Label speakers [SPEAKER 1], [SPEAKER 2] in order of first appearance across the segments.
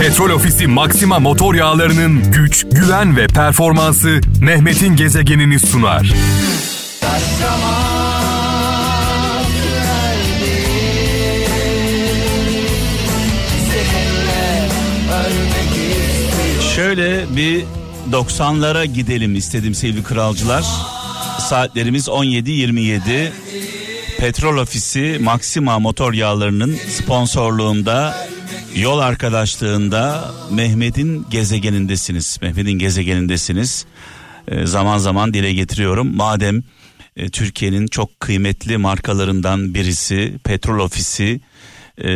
[SPEAKER 1] Petrol Ofisi Maxima motor yağlarının güç, güven ve performansı Mehmet'in gezegenini sunar.
[SPEAKER 2] Şöyle bir 90'lara gidelim istedim sevgili kralcılar. Saatlerimiz 17.27. Petrol Ofisi Maxima motor yağlarının sponsorluğunda yol arkadaşlığında Mehmet'in gezegenindesiniz. Mehmet'in gezegenindesiniz. Ee, zaman zaman dile getiriyorum. Madem e, Türkiye'nin çok kıymetli markalarından birisi Petrol Ofisi e,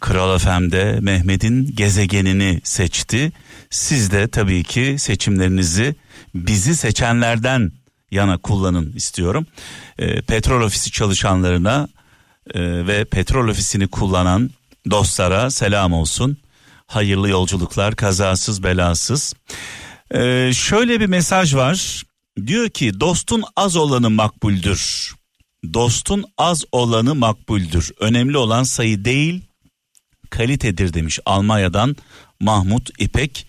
[SPEAKER 2] Kral FM'de Mehmet'in gezegenini seçti. Siz de tabii ki seçimlerinizi bizi seçenlerden yana kullanın istiyorum. E, petrol ofisi çalışanlarına e, ve petrol ofisini kullanan dostlara selam olsun. Hayırlı yolculuklar kazasız belasız. E, şöyle bir mesaj var. Diyor ki dostun az olanı makbuldür. Dostun az olanı makbuldür. Önemli olan sayı değil kalitedir demiş Almanya'dan Mahmut İpek.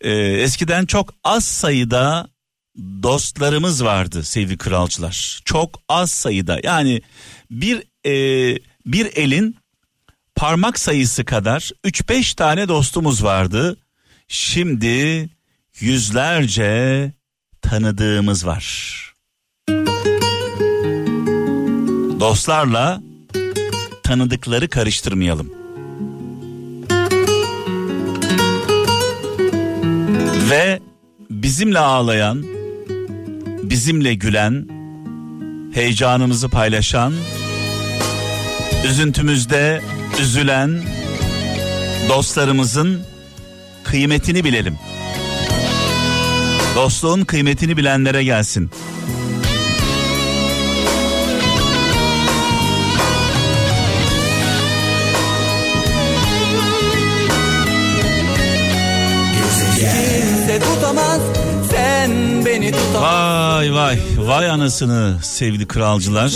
[SPEAKER 2] Ee, eskiden çok az sayıda dostlarımız vardı sevgili kralcılar. Çok az sayıda yani bir e, bir elin parmak sayısı kadar 3-5 tane dostumuz vardı. Şimdi yüzlerce tanıdığımız var. Dostlarla tanıdıkları karıştırmayalım. Ve bizimle ağlayan, bizimle gülen, heyecanımızı paylaşan, üzüntümüzde üzülen dostlarımızın kıymetini bilelim. Dostluğun kıymetini bilenlere gelsin. Vay vay vay anasını sevgili kralcılar.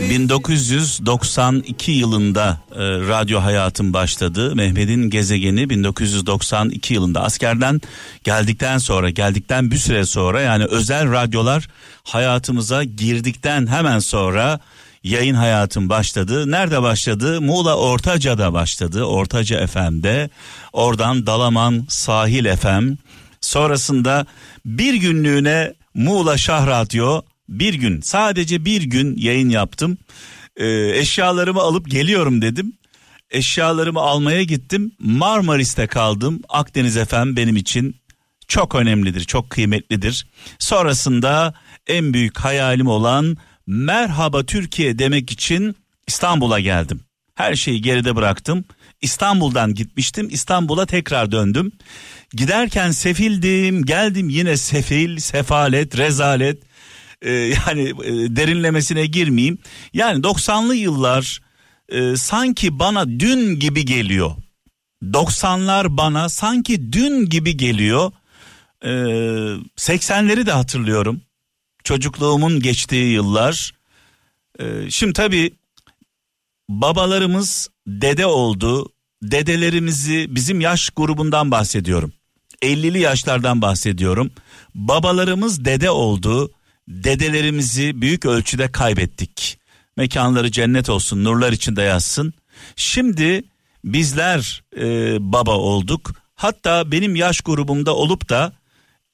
[SPEAKER 2] 1992 yılında e, radyo hayatım başladı. Mehmet'in gezegeni 1992 yılında askerden geldikten sonra geldikten bir süre sonra yani özel radyolar hayatımıza girdikten hemen sonra yayın hayatım başladı. Nerede başladı? Muğla Ortaca'da başladı. Ortaca FM'de. Oradan Dalaman Sahil FM. Sonrasında bir günlüğüne Muğla Şah Radyo bir gün sadece bir gün yayın yaptım. Ee, eşyalarımı alıp geliyorum dedim. Eşyalarımı almaya gittim. Marmaris'te kaldım. Akdeniz FM benim için çok önemlidir, çok kıymetlidir. Sonrasında en büyük hayalim olan merhaba Türkiye demek için İstanbul'a geldim. Her şeyi geride bıraktım. İstanbul'dan gitmiştim. İstanbul'a tekrar döndüm. Giderken sefildim, geldim yine sefil, sefalet, rezalet. Ee, yani e, derinlemesine girmeyeyim. Yani 90'lı yıllar e, sanki bana dün gibi geliyor. 90'lar bana sanki dün gibi geliyor. Ee, 80'leri de hatırlıyorum. Çocukluğumun geçtiği yıllar. Ee, şimdi tabii babalarımız dede oldu. Dedelerimizi bizim yaş grubundan bahsediyorum. 50'li yaşlardan bahsediyorum. Babalarımız dede oldu. Dedelerimizi büyük ölçüde kaybettik. Mekanları cennet olsun, nurlar içinde yazsın. Şimdi bizler e, baba olduk. Hatta benim yaş grubumda olup da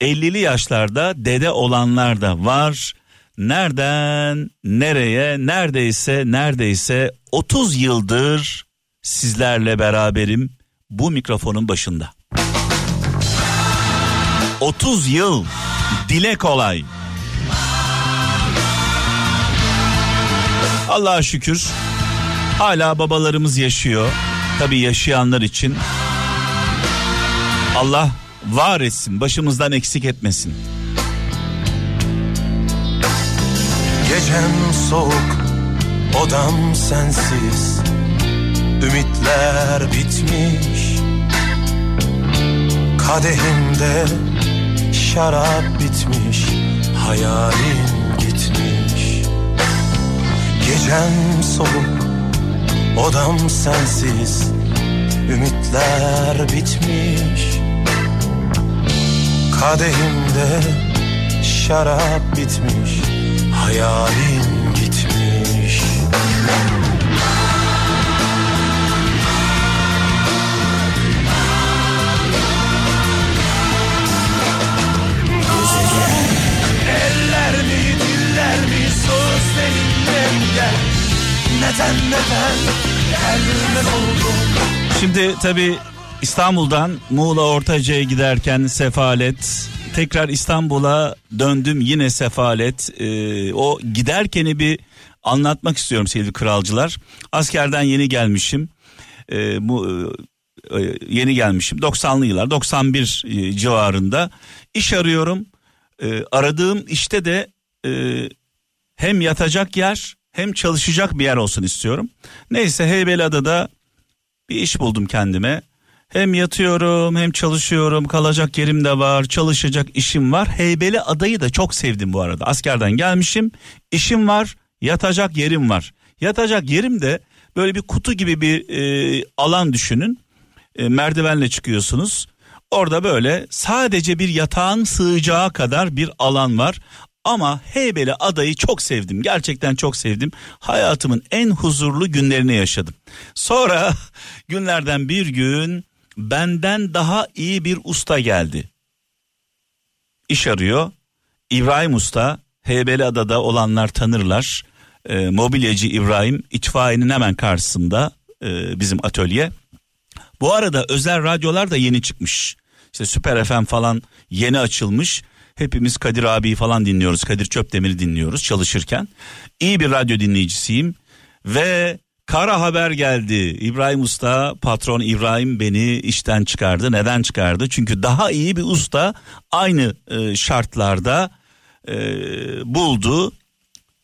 [SPEAKER 2] 50'li yaşlarda dede olanlar da var. Nereden nereye neredeyse neredeyse 30 yıldır sizlerle beraberim bu mikrofonun başında. 30 yıl dile kolay. Allah'a şükür hala babalarımız yaşıyor. Tabii yaşayanlar için Allah var etsin, başımızdan eksik etmesin.
[SPEAKER 3] Gecem soğuk, odam sensiz Ümitler bitmiş Kadehimde şarap bitmiş Hayalin gitmiş Gecem soğuk, odam sensiz ümitler bitmiş. Kadehimde şarap bitmiş Hayalim gitmiş
[SPEAKER 2] Şimdi tabi İstanbul'dan Muğla Ortaca'ya giderken sefalet. Tekrar İstanbul'a döndüm yine sefalet. Ee, o giderkeni bir anlatmak istiyorum sevgili kralcılar. Askerden yeni gelmişim. Ee, bu e, e, yeni gelmişim 90'lı yıllar 91 e, civarında iş arıyorum. Ee, aradığım işte de e, hem yatacak yer hem çalışacak bir yer olsun istiyorum. Neyse Heybeliada'da bir iş buldum kendime. Hem yatıyorum hem çalışıyorum kalacak yerim de var çalışacak işim var. Heybeli adayı da çok sevdim bu arada askerden gelmişim işim var yatacak yerim var. Yatacak yerim de böyle bir kutu gibi bir e, alan düşünün E, merdivenle çıkıyorsunuz. Orada böyle sadece bir yatağın sığacağı kadar bir alan var. Ama Heybeli adayı çok sevdim. Gerçekten çok sevdim. Hayatımın en huzurlu günlerini yaşadım. Sonra günlerden bir gün benden daha iyi bir usta geldi. İş arıyor. İbrahim Usta Heybeliada'da olanlar tanırlar. Ee, mobilyacı İbrahim itfaiyenin hemen karşısında e, bizim atölye. Bu arada özel radyolar da yeni çıkmış. İşte Süper FM falan yeni açılmış. Hepimiz Kadir abi falan dinliyoruz. Kadir Çöpdemir'i dinliyoruz çalışırken. İyi bir radyo dinleyicisiyim. Ve kara haber geldi. İbrahim Usta, patron İbrahim beni işten çıkardı. Neden çıkardı? Çünkü daha iyi bir usta aynı e, şartlarda e, buldu.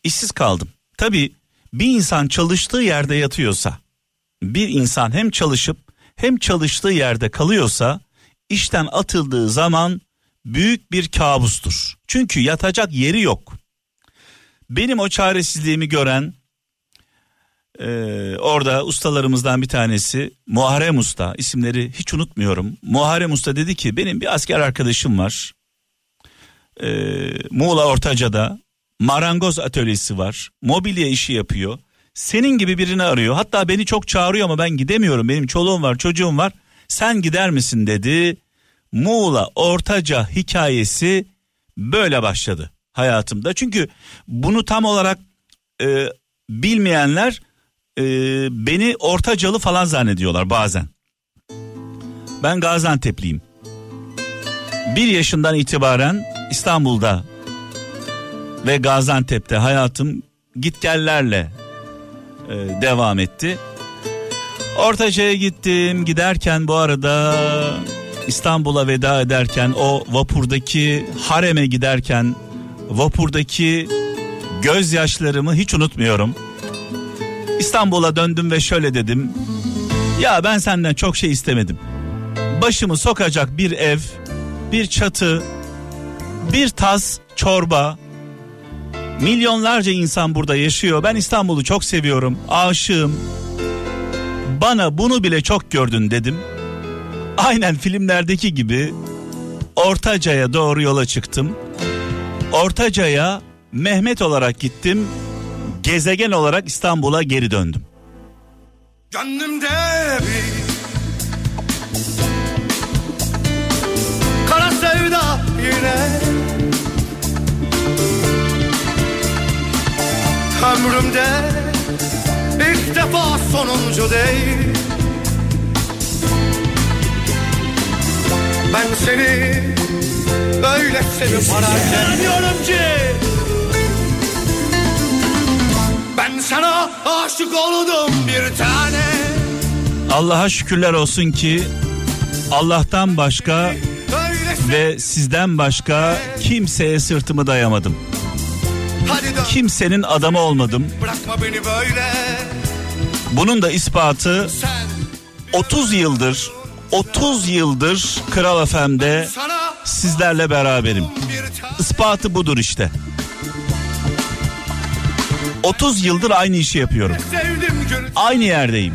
[SPEAKER 2] İşsiz kaldım. Tabii bir insan çalıştığı yerde yatıyorsa, bir insan hem çalışıp hem çalıştığı yerde kalıyorsa işten atıldığı zaman büyük bir kabustur. Çünkü yatacak yeri yok. Benim o çaresizliğimi gören e, orada ustalarımızdan bir tanesi Muharrem Usta isimleri hiç unutmuyorum. Muharrem Usta dedi ki benim bir asker arkadaşım var. E, Muğla Ortaca'da marangoz atölyesi var. Mobilya işi yapıyor. Senin gibi birini arıyor. Hatta beni çok çağırıyor ama ben gidemiyorum. Benim çoluğum var, çocuğum var. Sen gider misin dedi. Muğla Ortaca hikayesi böyle başladı hayatımda. Çünkü bunu tam olarak e, bilmeyenler e, beni Ortacalı falan zannediyorlar bazen. Ben Gaziantep'liyim. Bir yaşından itibaren İstanbul'da ve Gaziantep'te hayatım gitgellerle e, devam etti. Ortaca'ya gittim giderken bu arada İstanbul'a veda ederken o vapurdaki hareme giderken vapurdaki gözyaşlarımı hiç unutmuyorum. İstanbul'a döndüm ve şöyle dedim. Ya ben senden çok şey istemedim. Başımı sokacak bir ev, bir çatı, bir tas çorba. Milyonlarca insan burada yaşıyor. Ben İstanbul'u çok seviyorum. Aşığım. Bana bunu bile çok gördün dedim. Aynen filmlerdeki gibi Ortaca'ya doğru yola çıktım. Ortaca'ya Mehmet olarak gittim. Gezegen olarak İstanbul'a geri döndüm.
[SPEAKER 4] Gönlümde bir Kara sevda yine Ömrümde ilk defa sonuncu değil Ben seni böyle sevip ararken diyorum ki Ben sana aşık oldum bir tane
[SPEAKER 2] Allah'a şükürler olsun ki Allah'tan başka ve sizden başka kimseye sırtımı dayamadım. Kimsenin adamı olmadım. Bunun da ispatı
[SPEAKER 4] Sen
[SPEAKER 2] 30 yıldır 30 yıldır Kral FM'de sizlerle beraberim. Ispatı budur işte. 30 yıldır aynı işi yapıyorum. Aynı yerdeyim.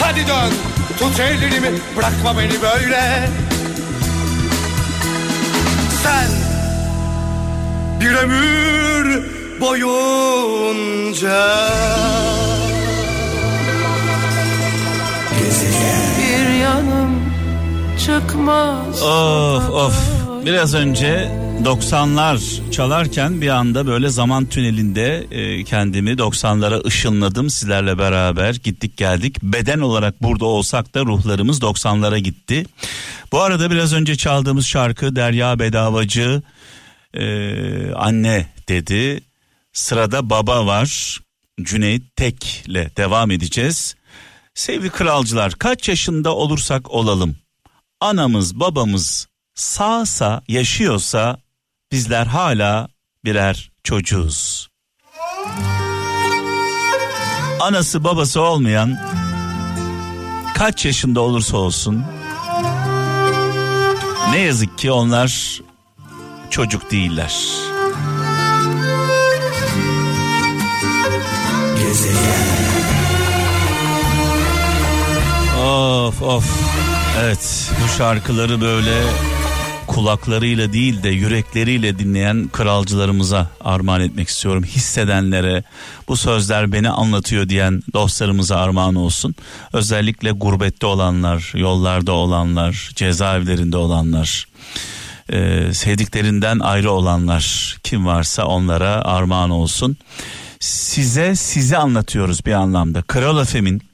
[SPEAKER 4] Hadi dön tut ellerimi bırakma beni böyle Sen bir ömür boyunca
[SPEAKER 5] çıkmaz
[SPEAKER 2] Of of. Biraz önce 90'lar çalarken bir anda böyle zaman tünelinde e, kendimi 90'lara ışınladım sizlerle beraber gittik geldik. Beden olarak burada olsak da ruhlarımız 90'lara gitti. Bu arada biraz önce çaldığımız şarkı Derya Bedavacı e, anne dedi. Sırada baba var. Cüneyt Tek'le devam edeceğiz. Sevgili kralcılar kaç yaşında olursak olalım anamız babamız sağsa yaşıyorsa bizler hala birer çocuğuz. Anası babası olmayan kaç yaşında olursa olsun ne yazık ki onlar çocuk değiller. Of of. Evet bu şarkıları böyle kulaklarıyla değil de yürekleriyle dinleyen kralcılarımıza armağan etmek istiyorum. Hissedenlere bu sözler beni anlatıyor diyen dostlarımıza armağan olsun. Özellikle gurbette olanlar, yollarda olanlar, cezaevlerinde olanlar, e, sevdiklerinden ayrı olanlar kim varsa onlara armağan olsun. Size sizi anlatıyoruz bir anlamda. Kral Efem'in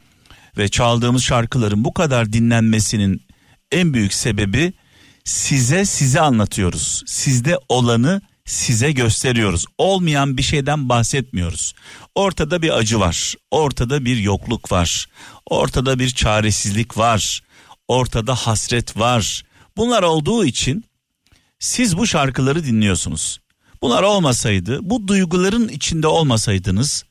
[SPEAKER 2] ve çaldığımız şarkıların bu kadar dinlenmesinin en büyük sebebi size size anlatıyoruz. Sizde olanı size gösteriyoruz. Olmayan bir şeyden bahsetmiyoruz. Ortada bir acı var. Ortada bir yokluk var. Ortada bir çaresizlik var. Ortada hasret var. Bunlar olduğu için siz bu şarkıları dinliyorsunuz. Bunlar olmasaydı, bu duyguların içinde olmasaydınız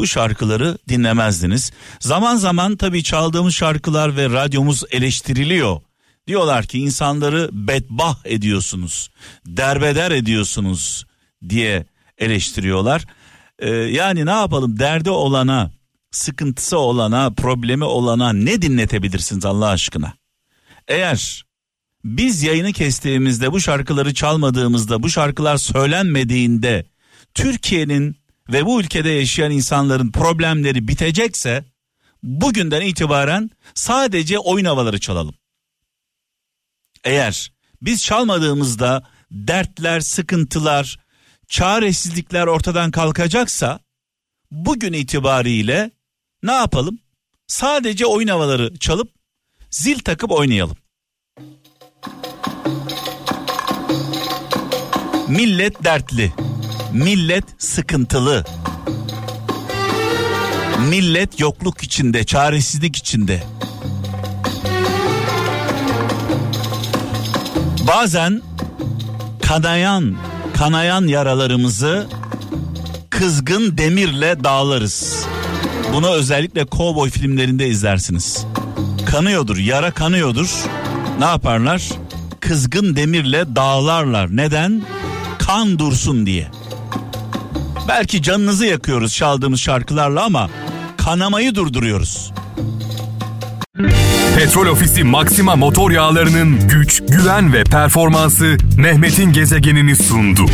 [SPEAKER 2] bu şarkıları dinlemezdiniz. Zaman zaman tabii çaldığımız şarkılar ve radyomuz eleştiriliyor. Diyorlar ki insanları bedbah ediyorsunuz, derbeder ediyorsunuz diye eleştiriyorlar. Ee, yani ne yapalım derdi olana, sıkıntısı olana, problemi olana ne dinletebilirsiniz Allah aşkına? Eğer biz yayını kestiğimizde bu şarkıları çalmadığımızda bu şarkılar söylenmediğinde Türkiye'nin ve bu ülkede yaşayan insanların problemleri bitecekse bugünden itibaren sadece oyun havaları çalalım. Eğer biz çalmadığımızda dertler, sıkıntılar, çaresizlikler ortadan kalkacaksa bugün itibariyle ne yapalım? Sadece oyun havaları çalıp zil takıp oynayalım. Millet dertli. Millet sıkıntılı. Millet yokluk içinde, çaresizlik içinde. Bazen kanayan, kanayan yaralarımızı kızgın demirle dağlarız. Bunu özellikle kovboy filmlerinde izlersiniz. Kanıyordur, yara kanıyordur. Ne yaparlar? Kızgın demirle dağlarlar. Neden? Kan dursun diye. Belki canınızı yakıyoruz çaldığımız şarkılarla ama kanamayı durduruyoruz.
[SPEAKER 1] Petrol Ofisi Maxima motor yağlarının güç, güven ve performansı Mehmet'in gezegenini sundu.